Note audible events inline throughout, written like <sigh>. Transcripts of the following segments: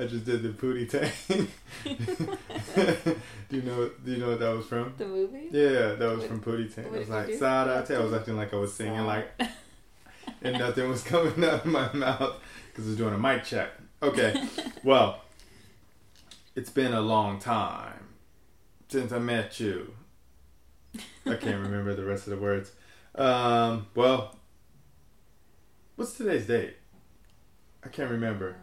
I just did the Pootie Tang. <laughs> do you know? Do you know what that was from? The movie? Yeah, that was What- from Pootie Tang. I was like? Sarate. I was acting like I was singing, like, <laughs> and nothing was coming out of my <laughs> mouth because I was doing a mic check. Okay, well, it's been a long time since I met you. I can't remember the rest of the words. Um, well, what's today's date? I can't remember.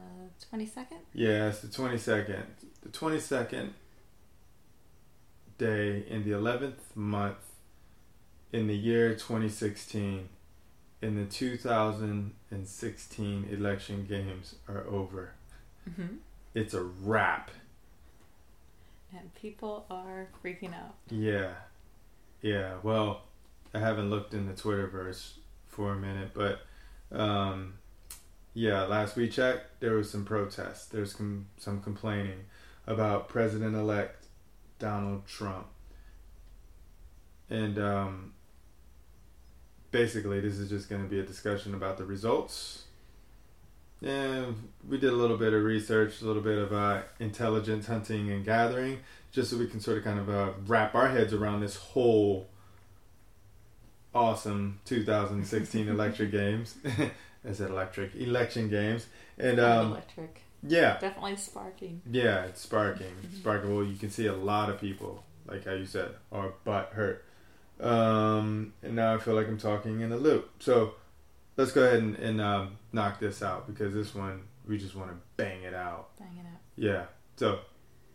Twenty second. Yeah, it's the 22nd. The 22nd day in the 11th month in the year 2016 in the 2016 election games are over. Mm-hmm. It's a wrap. And people are freaking out. Yeah. Yeah, well, I haven't looked in the Twitterverse for a minute, but um, yeah, last we checked, there was some protests. There's com- some complaining about President elect Donald Trump. And um, basically, this is just going to be a discussion about the results. And we did a little bit of research, a little bit of uh, intelligence hunting and gathering, just so we can sort of kind of uh, wrap our heads around this whole awesome 2016 <laughs> electric games. <laughs> I it electric election games, and um, electric. yeah, Definitely sparking. yeah, it's sparking. Sparking. Well, you can see a lot of people, like how you said, are butt hurt. Um, and now I feel like I'm talking in a loop. So let's go ahead and, and um, knock this out because this one we just want to bang it out. Bang it out. Yeah. So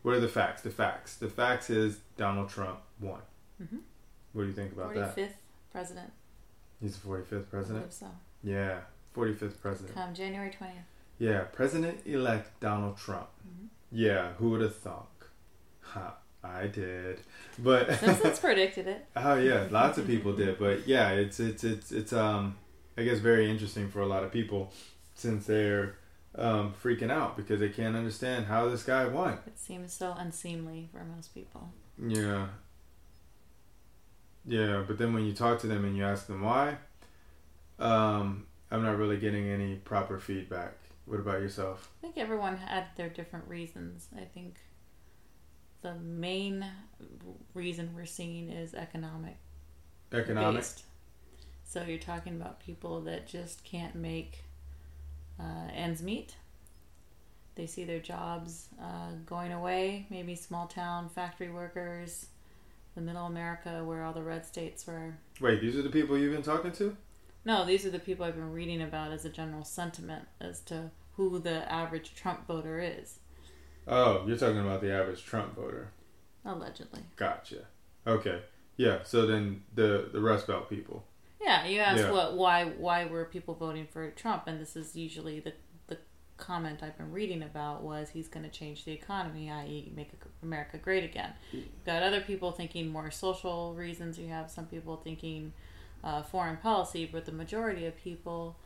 what are the facts? The facts. The facts is Donald Trump won. Mhm. What do you think about Forty that? fifth president. He's the 45th president. believe so. Yeah, 45th president. Come January twentieth. Yeah, President elect Donald Trump. Mhm. Yeah, who would have thought? Ha, I did. But Simpsons <laughs> predicted it. oh yeah, lots of people did. But <laughs> yeah, it's it's it's it's um I guess very interesting for a lot of people since they're um freaking out because they can't understand how this guy won. It seems so unseemly for most people. Yeah. Yeah, but then when you talk to them and you ask them why, um, I'm not really getting any proper feedback. What about yourself? I think everyone had their different reasons. I think the main reason we're seeing is economic Economic. based. So you're talking about people that just can't make uh, ends meet. They see their jobs uh, going away. Maybe small town factory workers, the middle America where all the red states were. Wait, these are the people you've been talking to? No, these are the people I've been reading about as a general sentiment as to who the average Trump voter is, Oh, you're talking about the average Trump voter. allegedly. Gotcha. Okay. Yeah. So then the the Rust Belt people. Yeah, you ask Yeah. what why why were people voting for Trump, and this is usually the the comment I've been reading about was he's going to change the economy, i.e., make America great again. You've got other people thinking more social reasons. You have some people thinking uh, foreign policy, but the majority of people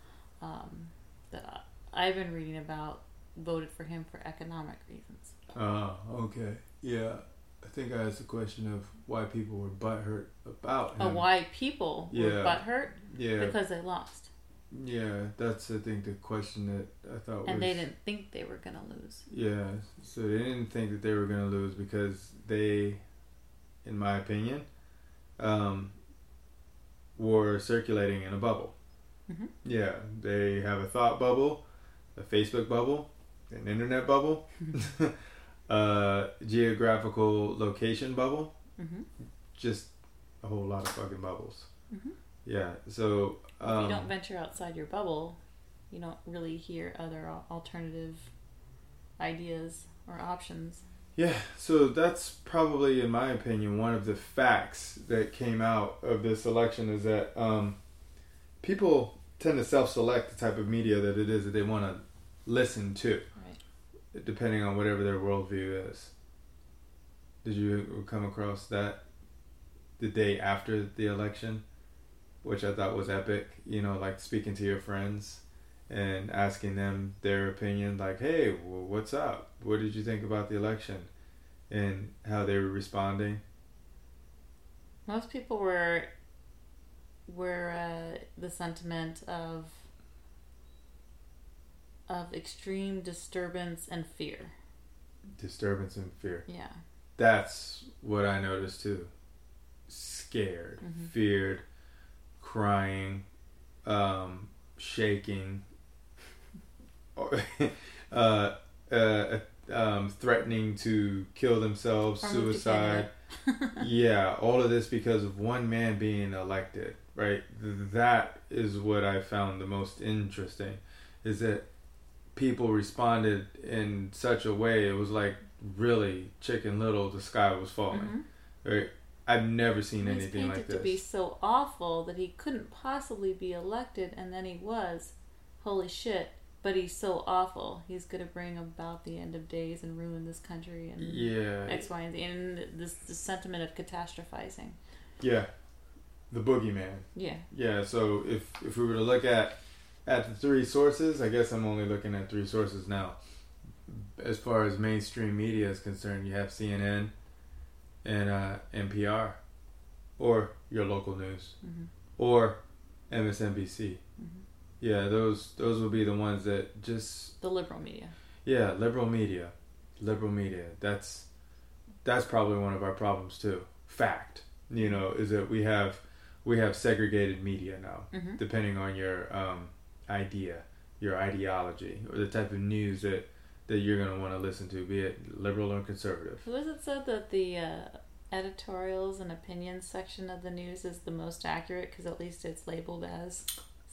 um, that I've been reading about voted for him for economic reasons. Oh, okay. Yeah. I think I asked the question of why people were butthurt about him. Uh, why people Yeah. were butthurt Yeah. because they lost, Yeah. That's I think the question that I thought and was. they didn't think they were going to lose. Yeah, so they didn't think that they were going to lose because they, in my opinion, um, were circulating in a bubble. Mhm. Yeah, they have a thought bubble, a Facebook bubble, an internet bubble, <laughs> a geographical location bubble, hmm just a whole lot of fucking bubbles. Mhm. Yeah, so. if Um, you don't venture outside your bubble, you don't really hear other alternative ideas or options. Yeah, so that's probably, in my opinion, one of the facts that came out of this election is that um, people tend to self-select the type of media that it is that they want to listen to, Right. depending on whatever their worldview is. Did you come across that the day after the election, which I thought was epic? You know, like speaking to your friends and asking them their opinion, like, "Hey, well, what's up? What did you think about the election?" And how they were responding. Most people were were uh, the sentiment of of extreme disturbance and fear. Disturbance and fear. Yeah. That's what I noticed too. Scared, Mhm. feared, crying, um, shaking, <laughs> uh, uh, um, threatening to kill themselves, Or suicide. <laughs> yeah, all of this because of one man being elected, right? That is what I found the most interesting is that people responded in such a way it was like really chicken little the sky was falling. Mhm. Right? I've never seen anything like to be so awful that he couldn't possibly be elected, and then he was. Holy shit! But he's so awful. He's gonna bring about the end of days and ruin this country and Yeah. X, Y, and Z, and this, this sentiment of catastrophizing. Yeah. The boogeyman. Yeah. Yeah, so if if we were to look at at the three sources, I guess I'm only looking at three sources now. As far as mainstream media is concerned, you have CNN and uh, NPR, or your local news, Mhm. or MSNBC. Mhm. Yeah, those those will be the ones that just The liberal media. yeah, liberal media, liberal media. That's that's probably one of our problems too. Fact, you know, is that we have we have segregated media now, Mhm. depending on your um, idea, your ideology, or the type of news that that you're going to want to listen to, be it liberal or conservative. Who is it said that the uh, editorials and opinions section of the news is the most accurate because at least it's labeled as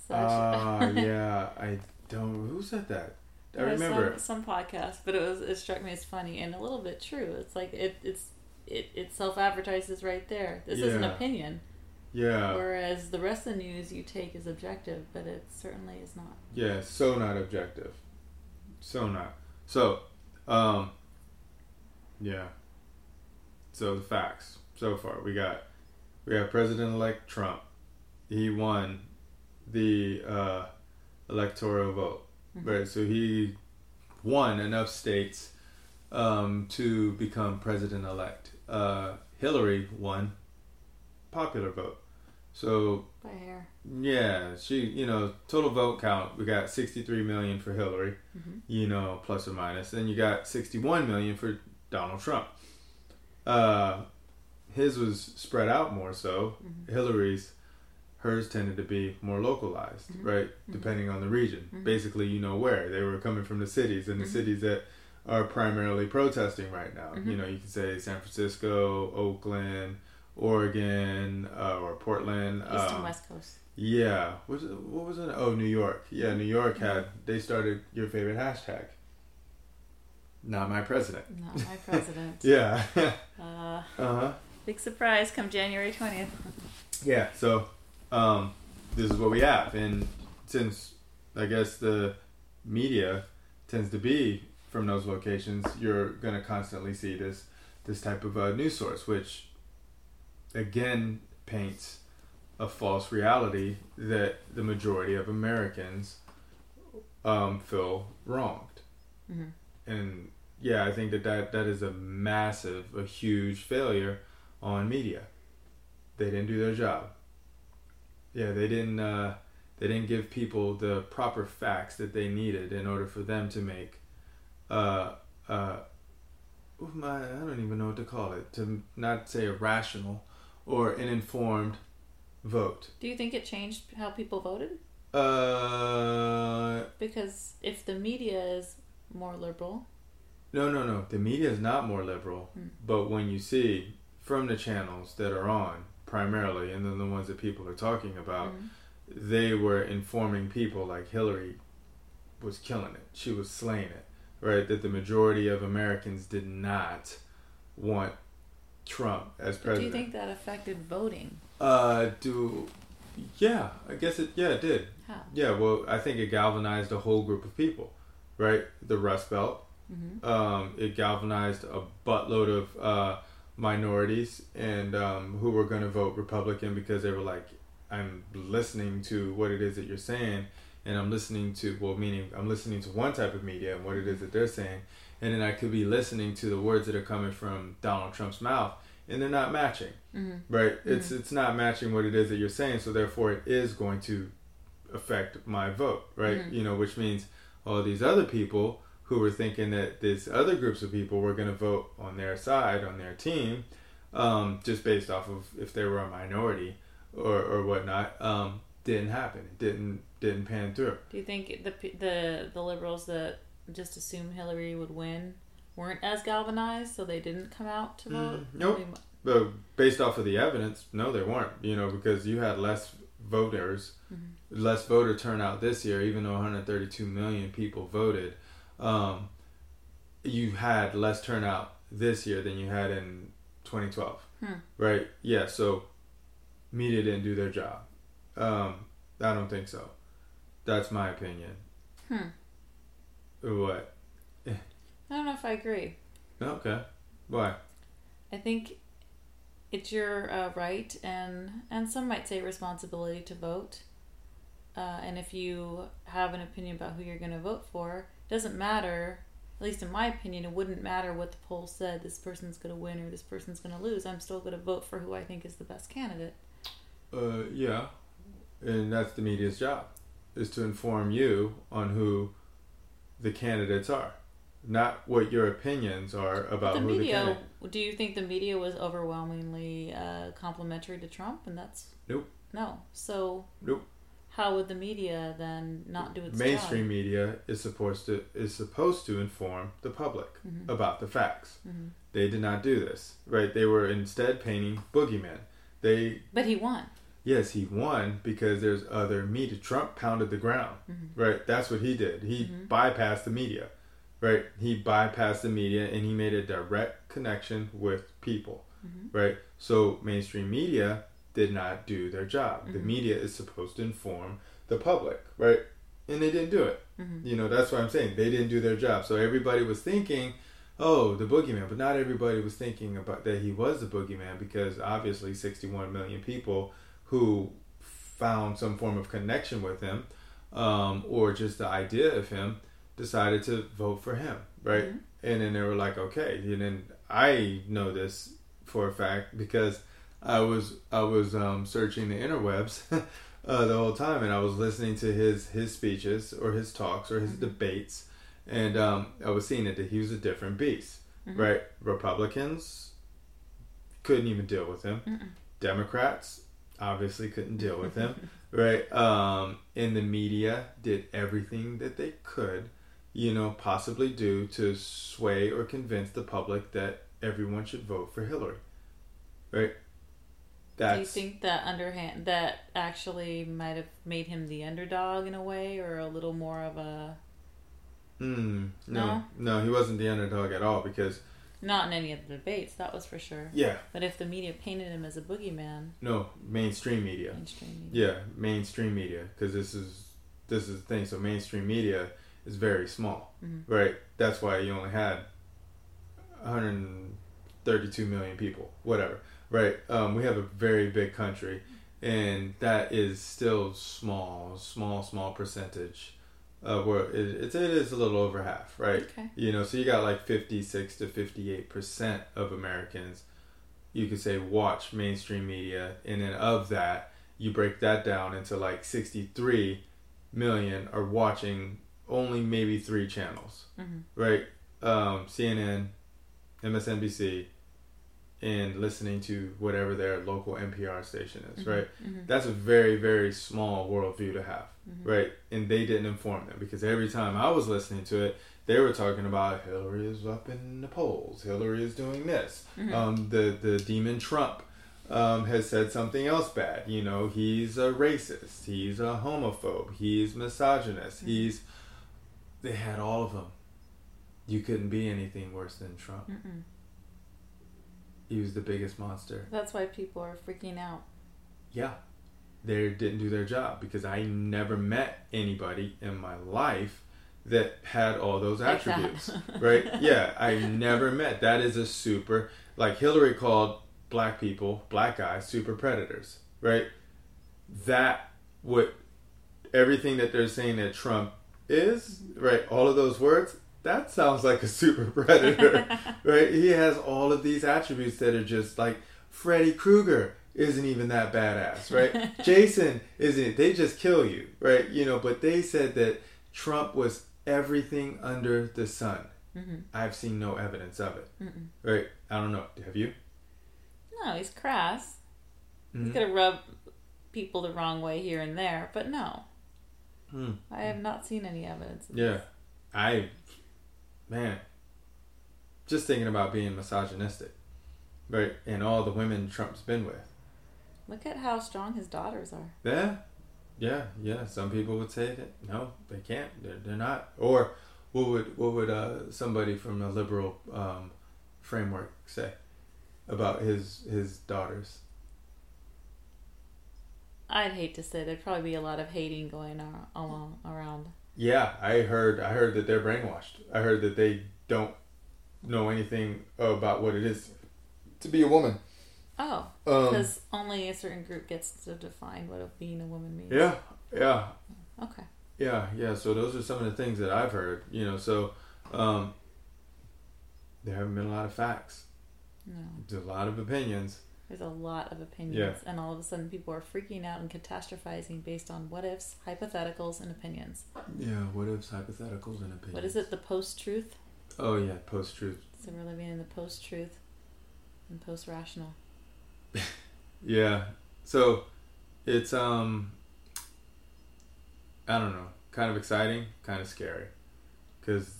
such? Ah, <laughs> yeah, I don't. Who said that? I Yeah, remember. some, some podcast, but it was it struck me as funny and a little bit true. It's like it it's it, it self advertises right there. This is an opinion, Yeah, whereas the rest of the news you take is objective, but it certainly is not. Yeah, so not objective. So not. So, um, yeah. So the facts so far we got we have President elect Trump. He won the uh, electoral vote, Mhm. right? So he won enough states um, to become president elect. Uh, Hillary won popular vote. So By hair. yeah, she, you know, total vote count, we got 63 million for Hillary, Mhm. you know, plus or minus. Then you got 61 million for Donald Trump. Uh, his was spread out more so. Mhm. Hillary's, hers tended to be more localized, Mhm. right? Depending on the region. Mhm. Basically, you know where. They were coming from the cities, and the Mhm. cities that are primarily protesting right now. Mhm. You know, you could say San Francisco, Oakland, Oregon, uh, or Portland. East um, and West Coast. yeah. What was it, what was it? Oh, New York. Yeah, New York had they started your favorite hashtag. Not my president. Not my <laughs> president. Yeah. Uh, <laughs> uh huh. big surprise come January twentieth. Yeah. So, um, this is what we have, and since I guess the media tends to be from those locations, you're gonna constantly see this this type of uh, news source, which again paints a false reality that the majority of Americans um, feel wronged. Mhm. And yeah, I think that, that that is a massive, a huge failure on media. They didn't do their job. Yeah, they didn't. Uh, they didn't give people the proper facts that they needed in order for them to make. Uh, uh, my, I don't even know what to call it. To not say a rational or an informed vote. Do you think it changed how people voted? Uh, Because if the media is more liberal, no, no, no. The media is not more liberal, Hmm. but when you see from the channels that are on primarily, and then the ones that people are talking about, Mhm. they were informing people like Hillary was killing it. She was slaying it, right? That the majority of Americans did not want Trump as president. do you think that affected voting? Uh, do yeah, I guess it. Yeah, it did. How? Yeah, well, I think it galvanized a whole group of people, right? The Rust Belt. hmm Um, it galvanized a buttload of uh, minorities and um, who were going to vote Republican because they were like, I'm listening to what it is that you're saying, and I'm listening to, well, meaning I'm listening to one type of media and what it is that they're saying, and then I could be listening to the words that are coming from Donald Trump's mouth, and they're not matching. Hmm right? It's it's not matching what it is that you're saying so therefore it is going to affect my vote right? Mhm. you know which means all these other people who were thinking that these other groups of people were going to vote on their side, on their team, um, just based off of if they were a minority or, or whatnot, um, didn't happen. It didn't didn't pan through. Do you think the the the liberals that just assumed Hillary would win weren't as galvanized, so they didn't come out to vote? Mm, nope. But based off of the evidence, no, they weren't. You know, because you had less voters, less voter turnout this year, even though 132 million people voted. Um, you had less turnout this year than you had in 2012, Hmm. right? Yeah. So media didn't do their job. Um, I don't think so. That's my opinion. Hmm. What? I don't know if I agree. Okay. Why? I think it's your uh, right and and some might say responsibility to vote. Uh, and if you have an opinion about who you're going to vote for, doesn't matter. At least in my opinion, it wouldn't matter what the poll said. This person's going to win or this person's going to lose. I'm still going to vote for who I think is the best candidate. Uh, yeah, and that's the media's job, is to inform you on who the candidates are, not what your opinions are about the who the media, candidate. do you think the media was overwhelmingly uh, complimentary to Trump? And that's Nope. No. So Nope. How would the media then not do its Mainstream job? media is supposed to is supposed to inform the public Mhm. about the facts. Mhm. They did not do this, right? They were instead painting boogeymen. They But he won. yes, he won because there's other media. Trump pounded the ground, Mhm. right? That's what he did. He Mhm. bypassed the media, right? He bypassed the media and he made a direct connection with people, Mhm. right? So mainstream media did not do their job. The Mhm. media is supposed to inform the public, right? And they didn't do it. Mhm. You know, that's what I'm saying. They didn't do their job. So everybody was thinking, oh, the boogeyman, but not everybody was thinking about that he was the boogeyman because obviously 61 million people who found some form of connection with him um, or just the idea of him decided to vote for him, right? Mhm. And then they were like, okay. And then I know this for a fact because I was I was um, searching the interwebs <laughs> uh, the whole time, and I was listening to his his speeches or his talks or his Mhm. debates, and um, I was seeing that he was a different beast, Mhm. right? Republicans couldn't even deal with him. Mm-mm. Democrats obviously couldn't deal with him, <laughs> right? Um, and the media did everything that they could, you know, possibly do to sway or convince the public that everyone should vote for Hillary, right? Do you think that underhand that actually might have made him the underdog in a way, or a little more of a mm, no, No? no, he wasn't the underdog at all because not in any of the debates, that was for sure. yeah, But if the media painted him as a boogeyman, no, mainstream media. mainstream media, Yeah, mainstream media because this is this is the thing. So mainstream media is very small, Mhm. right? That's why you only had 132 million people, whatever, right? Um, we have a very big country, and that is still small, small, small percentage. Uh, where it, it, it is a little over half, right? Okay. You know, so you got like 56 to 58 percent of Americans, you could say, watch mainstream media, and then of that, you break that down into like 63 million are watching only maybe three channels, Mhm. right? Um, CNN, MSNBC, and listening to whatever their local NPR station is, right? Mhm. That's a very, very small worldview to have, Mhm. right? And they didn't inform them because every time I was listening to it, they were talking about Hillary is up in the polls, Hillary is doing this. Mhm. Um, the the demon Trump um, has said something else bad. You know, he's a racist, he's a homophobe, he's misogynist, Mhm. he's. They had all of them. You couldn't be anything worse than Trump. Mm-mm. He was the biggest monster. That's why people are freaking out. Yeah. They didn't do their job because I never met anybody in my life that had all those Like attributes. <laughs> right? Yeah, I never met. That is a super like Hillary called black people, black guys, super predators, right? That what everything that they're saying that Trump is, right? All of those words, that sounds like a super predator, <laughs> right? He has all of these attributes that are just like Freddy Krueger isn't even that badass, right? <laughs> Jason isn't. They just kill you, right? You know, but they said that Trump was everything under the sun. hmm I've seen no evidence of it. Mm-mm. Right? I don't know. Have you? No, he's crass. Mhm. He's gonna rub people the wrong way here and there, but no, Hmm. I have not seen any evidence. Of Yeah. I, man, just thinking about being misogynistic, right? And all the women Trump's been with. Look at how strong his daughters are. Yeah, yeah, yeah. Some people would say that no, they can't. They're, they're not. Or what would what would uh, somebody from a liberal um, framework say about his his daughters? I'd hate to say there'd probably be a lot of hating going on, along around. Yeah, I heard I heard that they're brainwashed. I heard that they don't know anything about what it is to be a woman. Oh, Um, because only a certain group gets to define what a, being a woman means. yeah, yeah, Okay. Yeah, yeah. So those are some of the things that I've heard. You know, so um, there haven't been a lot of facts. No, There's a lot of opinions. There's a lot of opinions, and all of a sudden people are freaking out and catastrophizing based on what ifs, hypotheticals, and opinions. Yeah. What ifs, hypotheticals, and opinions. What is it? The post-truth. Oh yeah, post truth. So we're living in the post-truth and post-rational. <laughs> Yeah. So it's um I don't know, kind of exciting, kind of scary. Cuz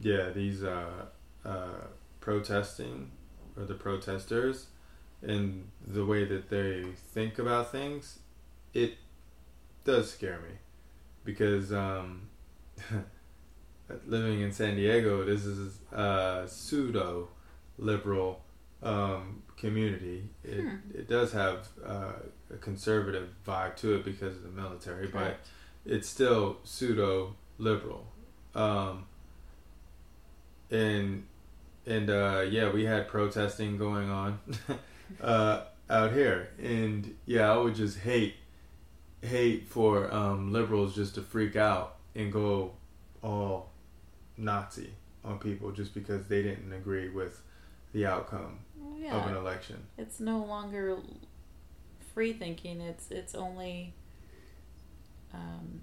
yeah, these uh uh protesting or the protesters and the way that they think about things, it does scare me because um <laughs> living in San Diego, this is a pseudo liberal um, community. It, Hmm. it does have uh, a conservative vibe to it because of the military, Correct. but it's still pseudo liberal. Um, and and uh, yeah, we had protesting going on <laughs> uh, out here, and yeah, I would just hate hate for um, liberals just to freak out and go all Nazi on people just because they didn't agree with the outcome Well, of an election. it's no longer free thinking. It's it's only um,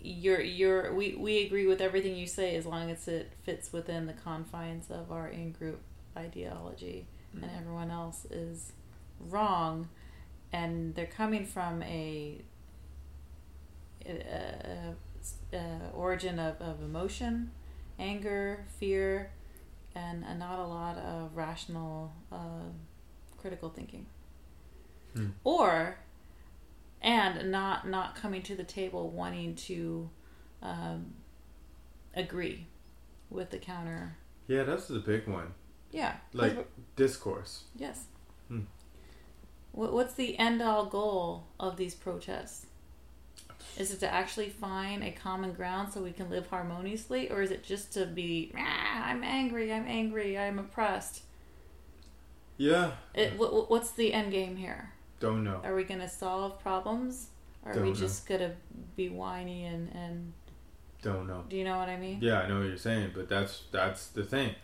you're you're we we agree with everything you say as long as it fits within the confines of our in group ideology, and everyone else is wrong, and they're coming from a, a, a, a origin of, of emotion, anger, fear, and, and not a lot of rational, uh, critical thinking. Hmm. Or, and not not coming to the table wanting to um, agree with the counter. Yeah, that's the big one. Yeah. Like discourse. yes. Hmm. What, what's the end all goal of these protests? Is it to actually find a common ground so we can live harmoniously, or is it just to be, "Ah, I'm angry, I'm angry, I'm oppressed? Yeah. It, what, what's the end game here? Don't know. Are we going to solve problems? Or are Don't we just going to be whiny and, and Don't know. do you know what I mean? Yeah, I know what you're saying, but that's that's the thing.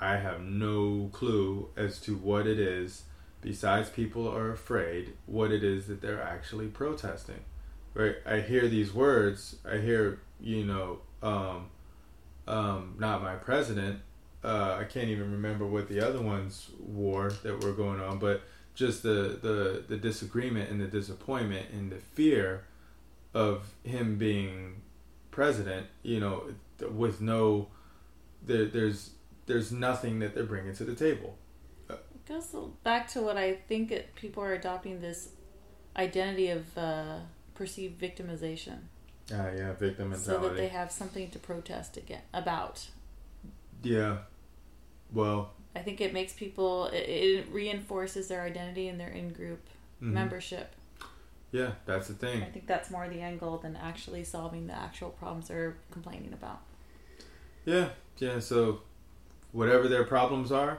I have no clue as to what it is besides people are afraid what it is that they're actually protesting. Right? I hear these words, I hear, you know, um um not my president. Uh I can't even remember what the other ones wore that were going on, but just the the the disagreement and the disappointment and the fear of him being president, you know, with no, there, there's there's nothing that they're bringing to the table. It goes back to what I think it, people are adopting this identity of uh, perceived victimization. Ah, yeah, victim mentality. so that they have something to protest again about. yeah, well, I think it makes people it, it reinforces their identity and their in group mhm. membership. Yeah, that's the thing. I think that's more the end goal than actually solving the actual problems they're complaining about. Yeah, yeah. So, whatever their problems are,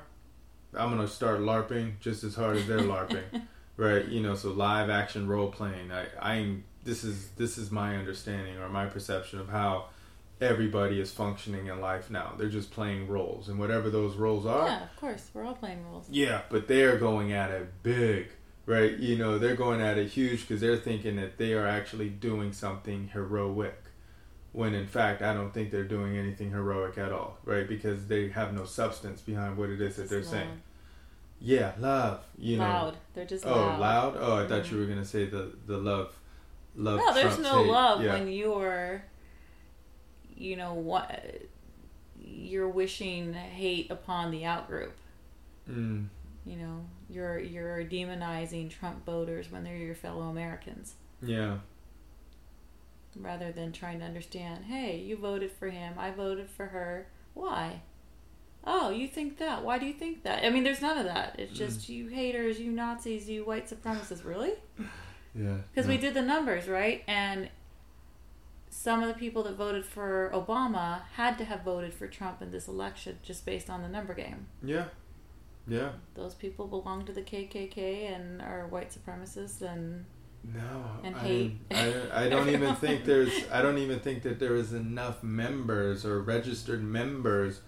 I'm gonna start larping just as hard as they're larping, <laughs> right? You know, so live action role playing. I, I'm. This is this is my understanding or my perception of how everybody is functioning in life now. They're just playing roles, and whatever those roles are, Yeah, of course, we're all playing roles. Yeah, but they're going at it big, right? You know, they're going at it huge because they're thinking that they are actually doing something heroic, when in fact I don't think they're doing anything heroic at all, right? Because they have no substance behind what it is that they're loud. saying. Yeah, love. You know. loud. They're just Oh, loud. loud. Oh, I thought Mhm. you were gonna say the the love. Love. No, there's trumps no hate. love Yeah. when you're, you know, what you're wishing hate upon the outgroup. Mm, You know, you're you're demonizing Trump voters when they're your fellow Americans, yeah. Rather than trying to understand. Hey, you voted for him. I voted for her. Why? Oh, you think that? Why do you think that? I mean, there's none of that. It's just mm. you haters, you Nazis, you white supremacists. Really? <sighs> Yeah. Because no. we did the numbers, right? And some of the people that voted for Obama had to have voted for Trump in this election just based on the number game. Yeah. Yeah. Those people belong to the KKK and are white supremacists and No, And I, hate. I, I don't even think <laughs> there's. I don't even think that there is enough members or registered members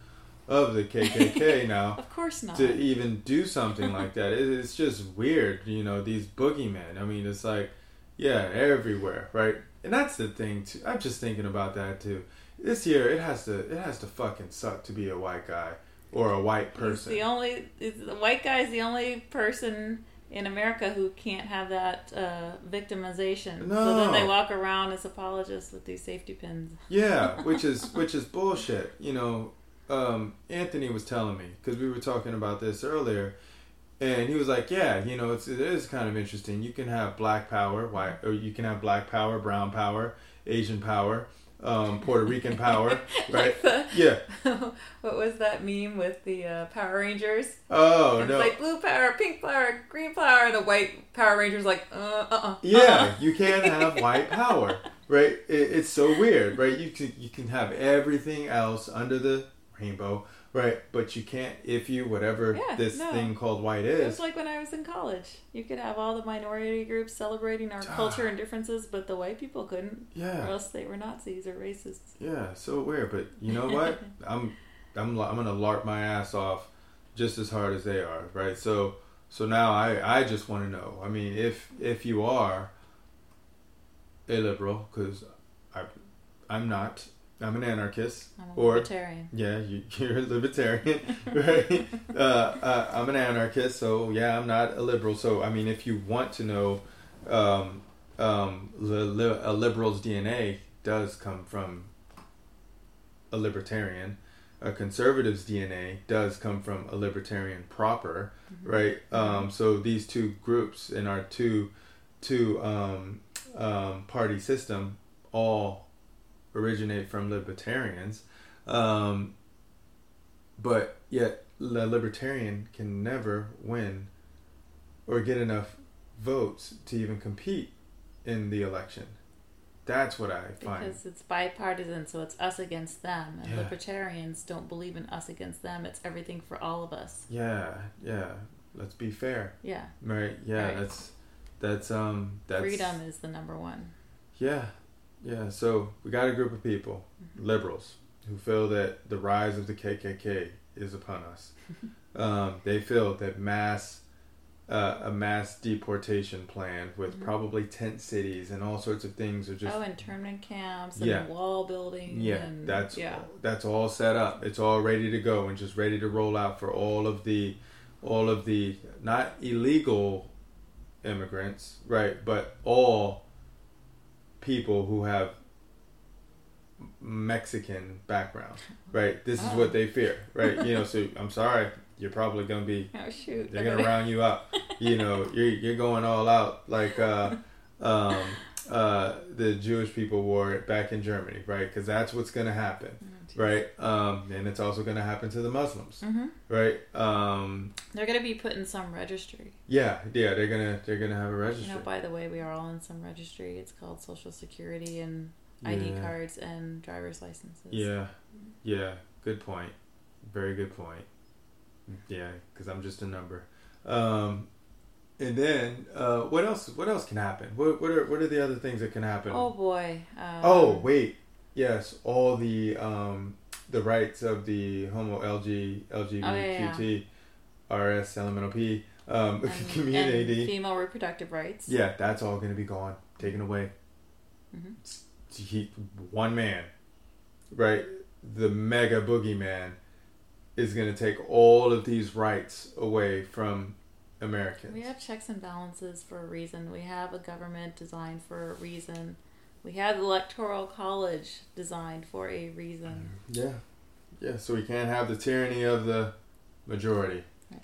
of the KKK <laughs> now of course not. to even do something like that. It, it's just weird, you know. These boogeymen. I mean, it's like, yeah, everywhere, right? And that's the thing too. I'm just thinking about that too. This year, it has to. It has to fucking suck to be a white guy or a white He's person. the only the white guy is the only person in America who can't have that uh, victimization. So then they walk around as apologists with these safety pins. Yeah, <laughs> which is which is bullshit. You know, um, Anthony was telling me because we were talking about this earlier, and he was like, "Yeah, you know, it's it is kind of interesting. You can have black power, white, or you can have black power, brown power, Asian power, um, Puerto Rican power, <laughs> right? Like the, Yeah. <laughs> what was that meme with the uh, Power Rangers? Oh it's no. like blue power, pink power, green power. The white Power Rangers like uh uh uh. Yeah, you can't have <laughs> white power, right? It, it's so weird, right? You can you can have everything else under the rainbow, right? But you can't if you whatever Yeah, this no. thing called white is. It was like when I was in college. You could have all the minority groups celebrating our ah. culture and differences, but the white people couldn't, or Yeah, else they were Nazis or racists. yeah, so weird. But you know what? <laughs> I'm I'm I'm gonna larp my ass off just as hard as they are, right? So so now I I just want to know. I mean, if if you are a liberal, because I I'm not. I'm an anarchist. I'm a Or- libertarian. Yeah, you, <laughs> you're a libertarian, <laughs> <laughs> right? uh, uh, I'm an anarchist, so yeah, I'm not a liberal. So I mean, if you want to know, um, um, li- li- a liberal's DNA does come from a libertarian. A conservative's DNA does come from a libertarian proper, right? Um, so these two groups in our two two um, um, party system all originate from libertarians, um, but yet the libertarian can never win or get enough votes to even compete in the election. That's what I find. Because it's bipartisan, so it's us against them. And Yeah. libertarians don't believe in us against them. It's everything for all of us. yeah, yeah. Let's be fair, Yeah. right? Yeah, Right. that's that's um that's Freedom is the number one. Yeah, yeah. So we got a group of people, liberals, who feel that the rise of the KKK is upon us. <laughs> um, they feel that mass, uh, a mass deportation plan with Mhm. probably tent cities and all sorts of things are just oh, internment camps and Yeah. wall building. yeah. and, That's yeah. that's all set up. It's all ready to go and just ready to roll out for all of the, all of the not illegal immigrants, right? But all people who have Mexican background, <laughs> right? This is Oh. what they fear, right? You know, so <laughs> I'm sorry, you're probably gonna be Oh shoot! they're gonna <laughs> round you up. You know, you're you're going all out like uh, um, uh, the Jewish people wore it back in Germany, right? Because that's what's gonna happen, right? Um, and it's also gonna happen to the Muslims, Mhm. right? Um, They're gonna be put in some registry. yeah, yeah, they're gonna they're gonna have a registry. You know, by the way, we are all in some registry. It's called Social Security and ID Yeah. cards and driver's licenses. Yeah, yeah, good point. Very good point. Yeah, because I'm just a number. Um, and then uh, what else? What else can happen? What what are what are the other things that can happen? Oh boy. Um, Oh wait, yes, all the um, the rights of the homo LG LGBT RS LMNOP um, and- <laughs> community. and female reproductive rights. yeah, that's all going to be gone, taken away. Mhm. He one man, right? The mega boogeyman is going to take all of these rights away from Americans. We have checks and balances for a reason. We have a government designed for a reason. We have the electoral college designed for a reason. Yeah, yeah. So we can't have the tyranny of the majority. Right.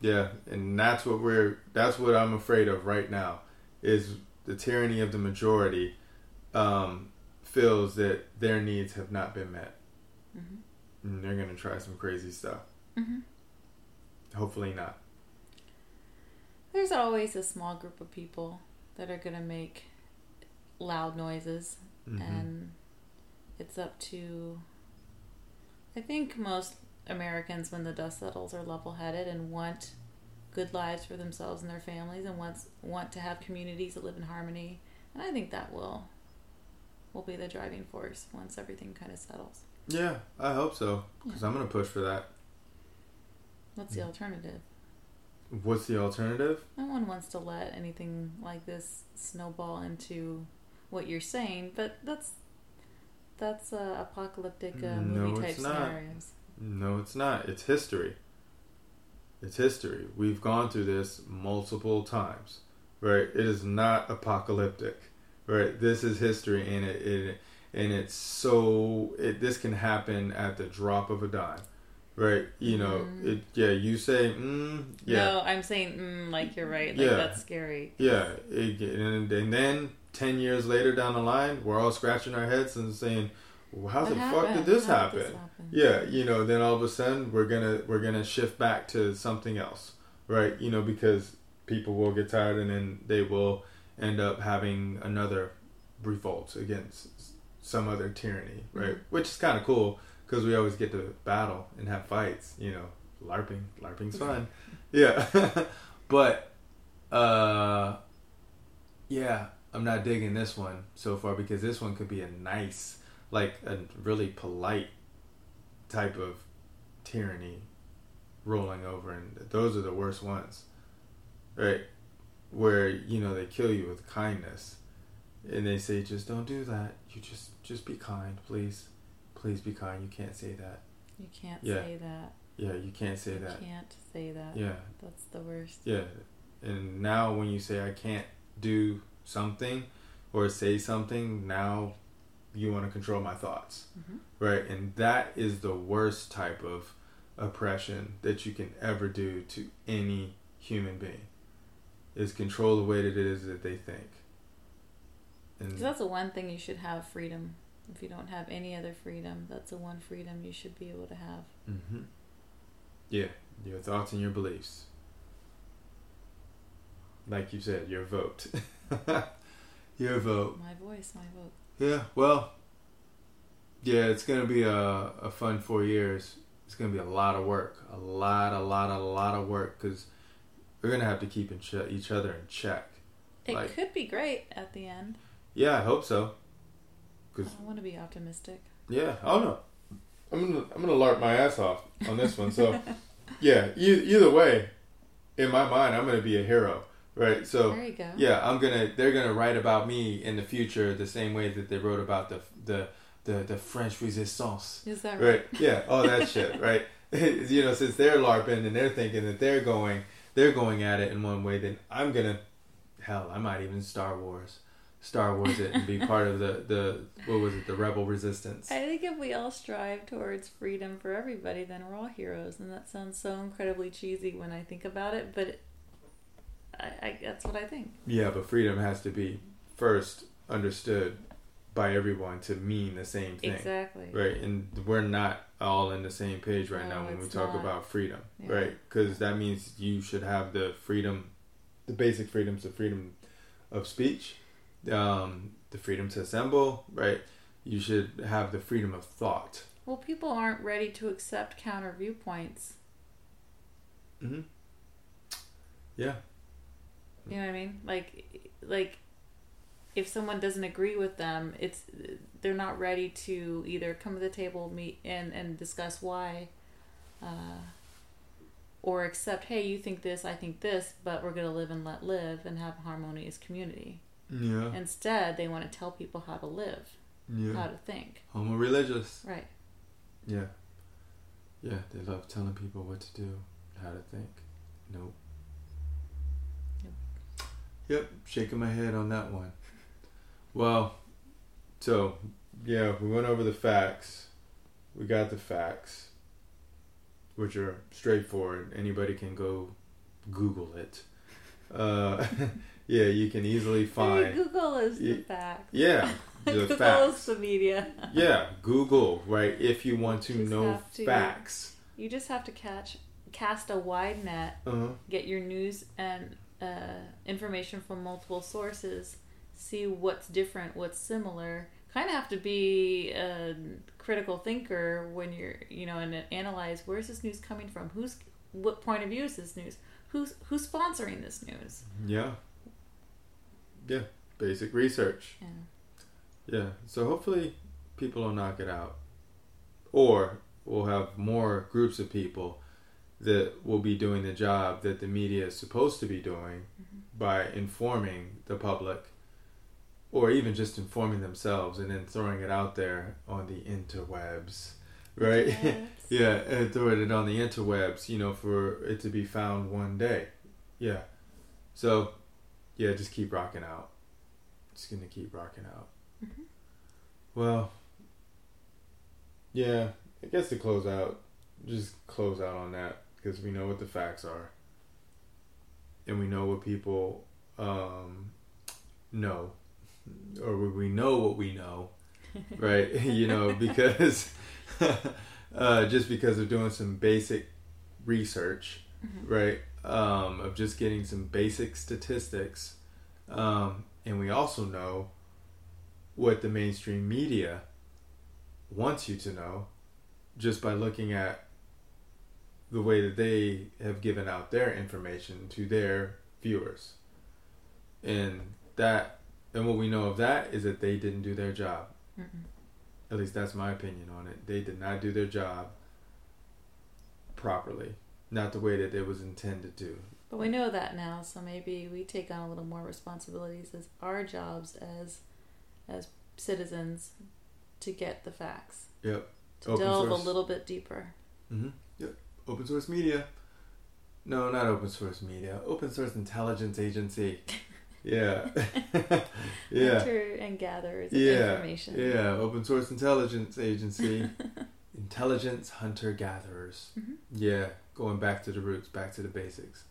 Yeah, and that's what we're. That's what I'm afraid of right now. Is the tyranny of the majority um, feels that their needs have not been met, hmm and they're gonna try some crazy stuff. hmm Hopefully not. There's always a small group of people that are going to make loud noises, Mhm. and it's up to. I think most Americans, when the dust settles, are level headed and want good lives for themselves and their families, and wants want to have communities that live in harmony. And I think that will will be the driving force once everything kind of settles. Yeah, I hope so. Because I'm gonna push for that. What's the alternative? What's the alternative? No one wants to let anything like this snowball into what you're saying, but that's that's uh, apocalyptic uh, No, movie type scenarios. No, it's not. It's history. It's history. We've gone through this multiple times, right? It is not apocalyptic, right? This is history, and it, it and it's so it, this can happen at the drop of a dime, right? You know, Mhm. it. Yeah, you say, mm, yeah, No, I'm saying mm, like you're right. Like Yeah. that's scary. yeah, it, and, and then ten years later down the line, we're all scratching our heads and saying, well, "How What the fuck did this happen?" did this happen? Yeah, you know, then all of a sudden we're gonna we're gonna shift back to something else, right? You know, because people will get tired and then they will end up having another revolt against some other tyranny, right? Mhm. Which is kind of cool because we always get to battle and have fights. You know, larping, larping's fun. yeah, <laughs> but uh, yeah, I'm not digging this one so far because this one could be a nice, like a really polite type of tyranny rolling over, and those are the worst ones, right? Where you know they kill you with kindness, and they say just don't do that. You just just be kind, please, please be kind. You can't say that. You can't Yeah. say that. Yeah, you can't say you that. You can't say that. Yeah, That's the worst. yeah. And now when you say I can't do something or say something, now you want to control my thoughts. Mhm. Right? And that is the worst type of oppression that you can ever do to any human being. Is control the way that it is that they think. And that's the one thing you should have freedom. If you don't have any other freedom, that's the one freedom you should be able to have. hmm Yeah, your thoughts and your beliefs. Like you said, your vote. <laughs> your vote. My voice, my vote. Yeah, well, yeah, it's gonna be a, a fun four years. It's gonna be a lot of work, a lot, a lot, a lot of work, because we're gonna have to keep in che- each other in check. It Like- could be great at the end. Yeah, I hope so. I 'Cause- want to be optimistic. Yeah, oh no, I'm gonna I'm gonna larp my ass off on this one. So, <laughs> yeah, e- either way, in my mind, I'm gonna be a hero, right? So, there you go. Yeah, I'm gonna. They're gonna write about me in the future the same way that they wrote about the the the, the French Resistance. Is that right? Right? Yeah, all that <laughs> shit. Right? <laughs> you know, since they're larping and they're thinking that they're going, they're going at it in one way. Then I'm gonna, hell, I might even Star Wars, Star Wars it and be part of the the what was it, the Rebel Resistance. I think if we all strive towards freedom for everybody, then we're all heroes. And that sounds so incredibly cheesy when I think about it, but I, I, that's what I think. Yeah, but freedom has to be first understood by everyone to mean the same thing. Exactly. Right, and we're not all in the same page right No, now when we talk not. about freedom, Yeah. right? Because that means you should have the freedom, the basic freedoms the freedom of speech, um, the freedom to assemble, right? You should have the freedom of thought. Well, people aren't ready to accept counter viewpoints. hmm Yeah, You know what I mean? Like, like, if someone doesn't agree with them, it's they're not ready to either come to the table, meet, and and discuss why, uh, or accept. Hey, you think this, I think this, but we're gonna live and let live and have a harmonious community. Yeah, Instead, they want to tell people how to live. Yeah. how to think. Homo religious. Right. Yeah. Yeah, they love telling people what to do, how to think. Nope. Nope. Yep, shaking my head on that one. <laughs> Well, so, yeah, we went over the facts. We got the facts, which are straightforward. Anybody can go Google it. <laughs> Uh, <laughs> yeah, you can easily Hey, find. Google is the fact. Yeah, <laughs> the Google facts. is the media. Yeah, Google, right? If you want to know to- facts. You just have to catch, cast a wide net, Uh-huh. get your news and uh, information from multiple sources, see what's different, what's similar. Kind of have to be a critical thinker when you're, you know, and analyze where's this news coming from? Who's what point of view is this news? Who's who's sponsoring this news? Yeah. Yeah, basic research. Yeah. Yeah, so hopefully people will knock it out. Or we'll have more groups of people that will be doing the job that the media is supposed to be doing mm-hmm. by informing the public or even just informing themselves and then throwing it out there on the interwebs. Right? Yes. <laughs> yeah, and throwing it on the interwebs, you know, for it to be found one day. Yeah. So, yeah, just keep rocking out. Just gonna keep rocking out. Mhm. Well, yeah, I guess to close out, just close out on that because we know what the facts are, and we know what people um, know, or we know what we know, <laughs> right? <laughs> you know, because <laughs> uh, just because of doing some basic research, Mhm. right? Um, of just getting some basic statistics, um, and we also know what the mainstream media wants you to know just by looking at the way that they have given out their information to their viewers. And that and what we know of that is that they didn't do their job. Mm-mm. At least that's my opinion on it. They did not do their job properly. Not the way that it was intended to. But we know that now, so maybe we take on a little more responsibilities as our jobs as as citizens to get the facts. Yep. To Open delve source. a little bit deeper. Mm-hmm. Yep. Open source media. No, not open source media. Open source intelligence agency. <laughs> Yeah. <laughs> yeah. Hunter and gatherers Yeah. information. Yeah. Open source intelligence agency. <laughs> intelligence hunter gatherers. Mhm. Yeah. Going back to the roots, back to the basics.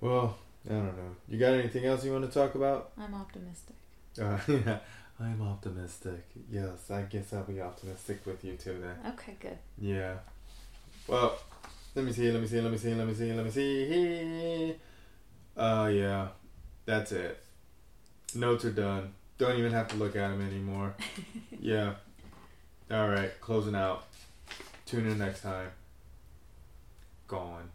Well, I don't know. You got anything else you want to talk about? I'm optimistic. Uh, <laughs> yeah. I'm optimistic. Yes, I guess I'll be optimistic with you too then. Okay, good. Yeah. Well, let me see, let me see, let me see, let me see, let me see. Uh, yeah. That's it. Notes are done. Don't even have to look at them anymore. <laughs> yeah. All right, closing out. Tune in next time. Gone.